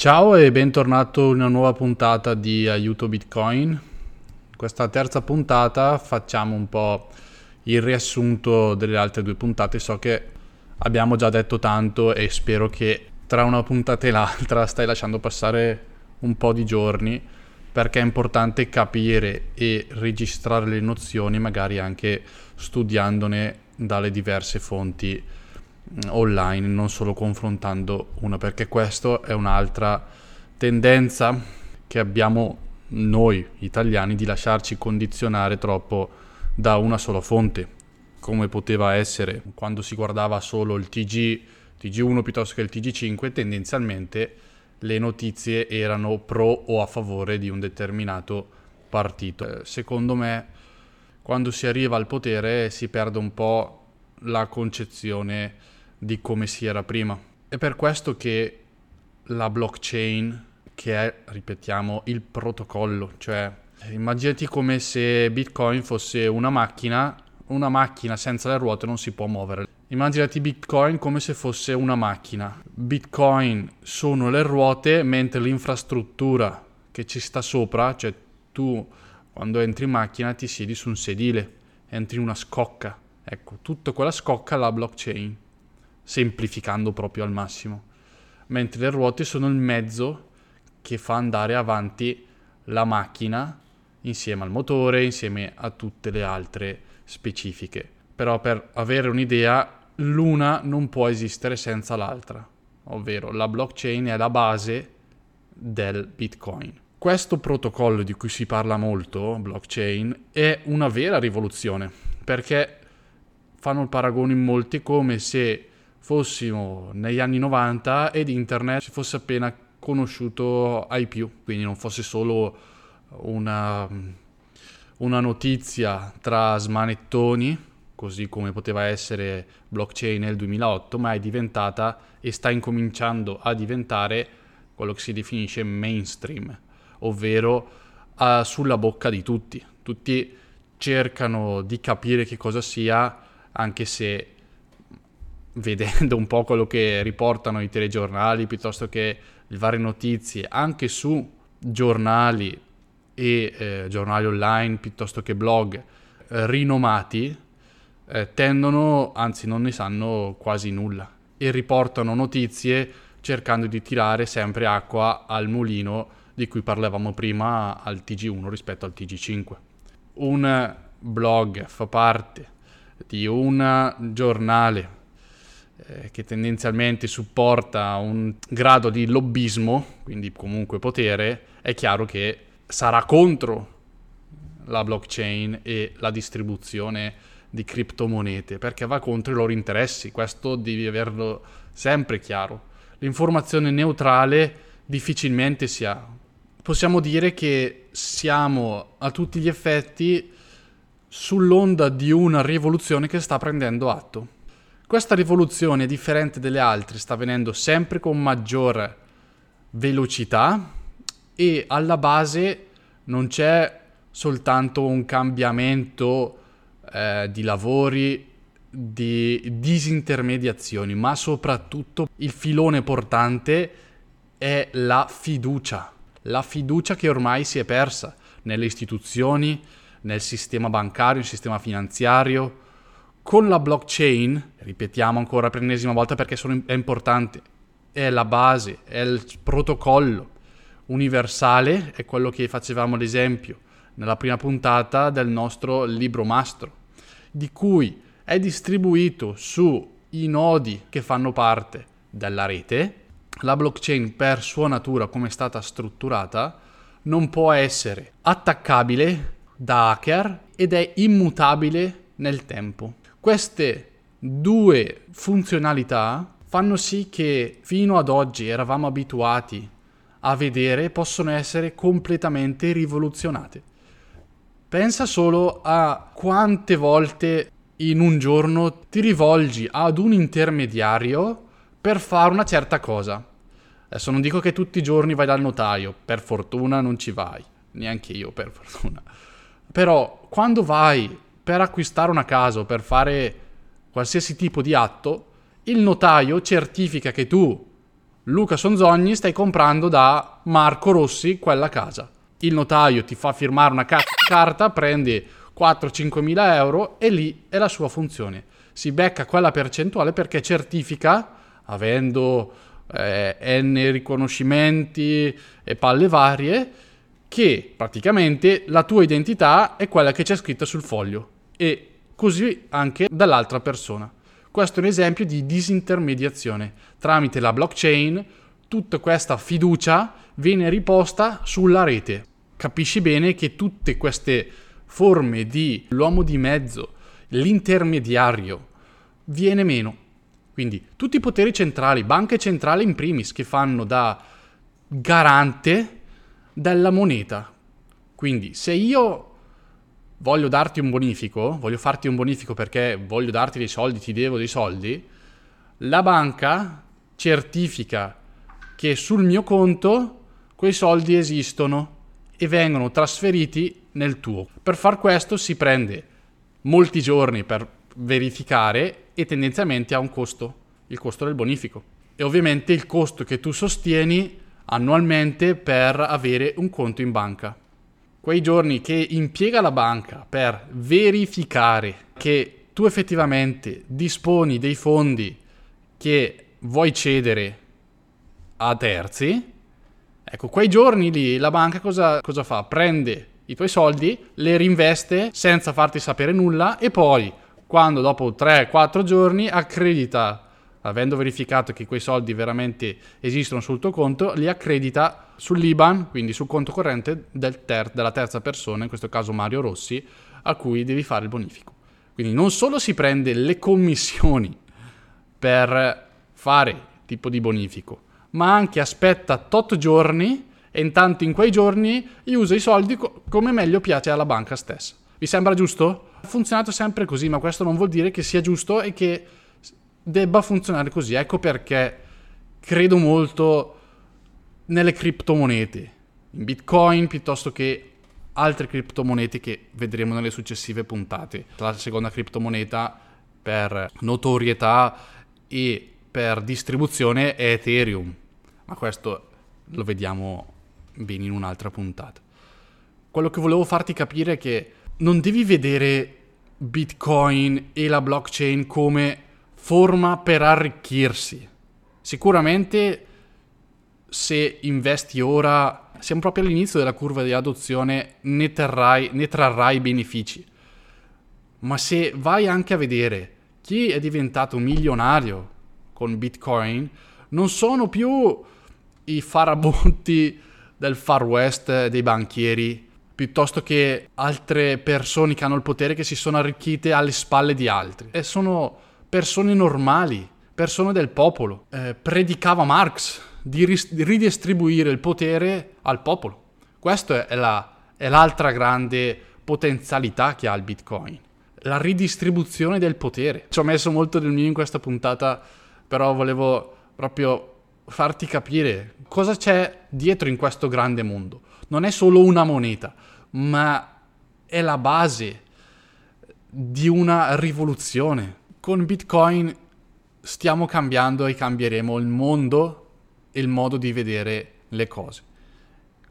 Ciao e bentornato in una nuova puntata di Aiuto Bitcoin. In questa terza puntata facciamo un po' il riassunto delle altre due puntate. So che abbiamo già detto tanto e spero che tra una puntata e l'altra stai lasciando passare un po' di giorni perché è importante capire e registrare le nozioni magari anche studiandone dalle diverse fonti online, non solo confrontando una, perché questa è un'altra tendenza che abbiamo noi italiani di lasciarci condizionare troppo da una sola fonte, come poteva essere quando si guardava solo il TG, TG1 piuttosto che il TG5, tendenzialmente le notizie erano pro o a favore di un determinato partito. Eh, secondo me, quando si arriva al potere si perde un po' la concezione di come si era prima. È per questo che la blockchain, che è, ripetiamo, il protocollo, cioè immaginati come se Bitcoin fosse una macchina, una macchina senza le ruote non si può muovere. Immaginati Bitcoin come se fosse una macchina. Bitcoin sono le ruote, mentre l'infrastruttura che ci sta sopra, cioè tu quando entri in macchina ti siedi su un sedile, entri in una scocca. Ecco, tutta quella scocca la blockchain semplificando proprio al massimo, mentre le ruote sono il mezzo che fa andare avanti la macchina insieme al motore, insieme a tutte le altre specifiche. Però per avere un'idea, l'una non può esistere senza l'altra, ovvero la blockchain è la base del Bitcoin. Questo protocollo di cui si parla molto, blockchain, è una vera rivoluzione, perché fanno il paragone in molti come se fossimo negli anni 90 ed internet si fosse appena conosciuto ai più, quindi non fosse solo una, una notizia tra smanettoni, così come poteva essere blockchain nel 2008, ma è diventata e sta incominciando a diventare quello che si definisce mainstream, ovvero uh, sulla bocca di tutti. Tutti cercano di capire che cosa sia, anche se vedendo un po' quello che riportano i telegiornali piuttosto che le varie notizie, anche su giornali e eh, giornali online piuttosto che blog eh, rinomati, eh, tendono, anzi non ne sanno quasi nulla e riportano notizie cercando di tirare sempre acqua al mulino di cui parlavamo prima al TG1 rispetto al TG5. Un blog fa parte di un giornale eh, che tendenzialmente supporta un grado di lobbismo, quindi comunque potere, è chiaro che sarà contro la blockchain e la distribuzione di criptomonete, perché va contro i loro interessi, questo devi averlo sempre chiaro. L'informazione neutrale difficilmente si ha. Possiamo dire che siamo a tutti gli effetti sull'onda di una rivoluzione che sta prendendo atto. Questa rivoluzione, differente dalle altre, sta avvenendo sempre con maggior velocità e alla base non c'è soltanto un cambiamento eh, di lavori, di disintermediazioni, ma soprattutto il filone portante è la fiducia. La fiducia che ormai si è persa nelle istituzioni, nel sistema bancario, nel sistema finanziario, con la blockchain, ripetiamo ancora per l'ennesima volta perché sono, è importante, è la base, è il protocollo universale, è quello che facevamo l'esempio nella prima puntata del nostro libro mastro, di cui è distribuito sui nodi che fanno parte della rete. La blockchain per sua natura, come è stata strutturata, non può essere attaccabile da hacker ed è immutabile nel tempo. Queste due funzionalità fanno sì che fino ad oggi eravamo abituati a vedere possono essere completamente rivoluzionate. Pensa solo a quante volte in un giorno ti rivolgi ad un intermediario per fare una certa cosa. Adesso non dico che tutti i giorni vai dal notaio, per fortuna non ci vai, neanche io per fortuna. Però quando vai per acquistare una casa o per fare qualsiasi tipo di atto, il notaio certifica che tu Luca Sonzogni stai comprando da Marco Rossi quella casa. Il notaio ti fa firmare una carta, prendi 4-5 mila euro e lì è la sua funzione. Si becca quella percentuale perché certifica, avendo eh, N riconoscimenti e palle varie, che praticamente la tua identità è quella che c'è scritta sul foglio e così anche dall'altra persona. Questo è un esempio di disintermediazione. Tramite la blockchain tutta questa fiducia viene riposta sulla rete. Capisci bene che tutte queste forme di l'uomo di mezzo, l'intermediario, viene meno. Quindi tutti i poteri centrali, banche centrali in primis, che fanno da garante della moneta. Quindi se io voglio darti un bonifico, voglio farti un bonifico perché voglio darti dei soldi, ti devo dei soldi, la banca certifica che sul mio conto quei soldi esistono e vengono trasferiti nel tuo. Per far questo si prende molti giorni per verificare e tendenzialmente ha un costo, il costo del bonifico. E ovviamente il costo che tu sostieni annualmente per avere un conto in banca quei giorni che impiega la banca per verificare che tu effettivamente disponi dei fondi che vuoi cedere a terzi, ecco, quei giorni lì la banca cosa, cosa fa? Prende i tuoi soldi, le reinveste senza farti sapere nulla e poi, quando dopo 3-4 giorni accredita avendo verificato che quei soldi veramente esistono sul tuo conto, li accredita sull'IBAN, quindi sul conto corrente del ter- della terza persona, in questo caso Mario Rossi, a cui devi fare il bonifico. Quindi non solo si prende le commissioni per fare tipo di bonifico, ma anche aspetta tot giorni e intanto in quei giorni usa i soldi co- come meglio piace alla banca stessa. Vi sembra giusto? Ha funzionato sempre così, ma questo non vuol dire che sia giusto e che debba funzionare così. Ecco perché credo molto nelle criptomonete, in Bitcoin piuttosto che altre criptomonete che vedremo nelle successive puntate. La seconda criptomoneta per notorietà e per distribuzione è Ethereum, ma questo lo vediamo bene in un'altra puntata. Quello che volevo farti capire è che non devi vedere Bitcoin e la blockchain come forma per arricchirsi. Sicuramente se investi ora, siamo proprio all'inizio della curva di adozione, ne, terrai, ne trarrai benefici. Ma se vai anche a vedere chi è diventato milionario con Bitcoin, non sono più i farabutti del far west dei banchieri, piuttosto che altre persone che hanno il potere che si sono arricchite alle spalle di altri. E sono persone normali, persone del popolo. Eh, predicava Marx di, ridistribuire il potere al popolo. Questa è, la, è l'altra grande potenzialità che ha il Bitcoin. La ridistribuzione del potere. Ci ho messo molto del mio in questa puntata, però volevo proprio farti capire cosa c'è dietro in questo grande mondo. Non è solo una moneta, ma è la base di una rivoluzione, con Bitcoin stiamo cambiando e cambieremo il mondo e il modo di vedere le cose.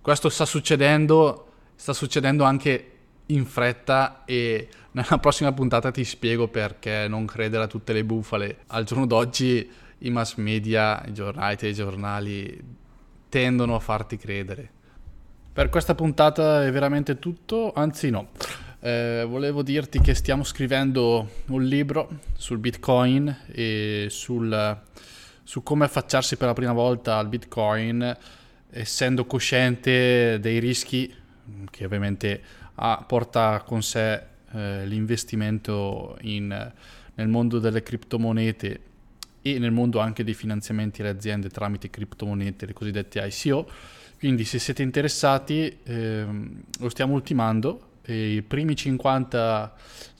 Questo sta succedendo, sta succedendo anche in fretta e nella prossima puntata ti spiego perché non credere a tutte le bufale. Al giorno d'oggi i mass media, i giornali, i telegiornali tendono a farti credere. Per questa puntata è veramente tutto, anzi no. Eh, volevo dirti che stiamo scrivendo un libro sul Bitcoin e sul, su come affacciarsi per la prima volta al Bitcoin, essendo cosciente dei rischi che ovviamente ha, porta con sé eh, l'investimento in, nel mondo delle criptomonete e nel mondo anche dei finanziamenti alle aziende tramite criptomonete, le cosiddette ICO. Quindi se siete interessati eh, lo stiamo ultimando i 50,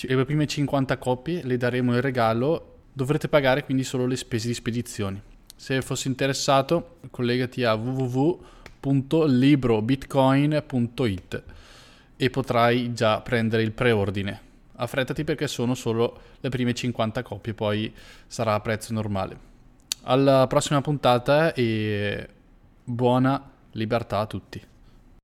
le prime 50 copie le daremo in regalo, dovrete pagare quindi solo le spese di spedizione. Se fossi interessato, collegati a www.librobitcoin.it e potrai già prendere il preordine. Affrettati perché sono solo le prime 50 copie, poi sarà a prezzo normale. Alla prossima puntata e buona libertà a tutti.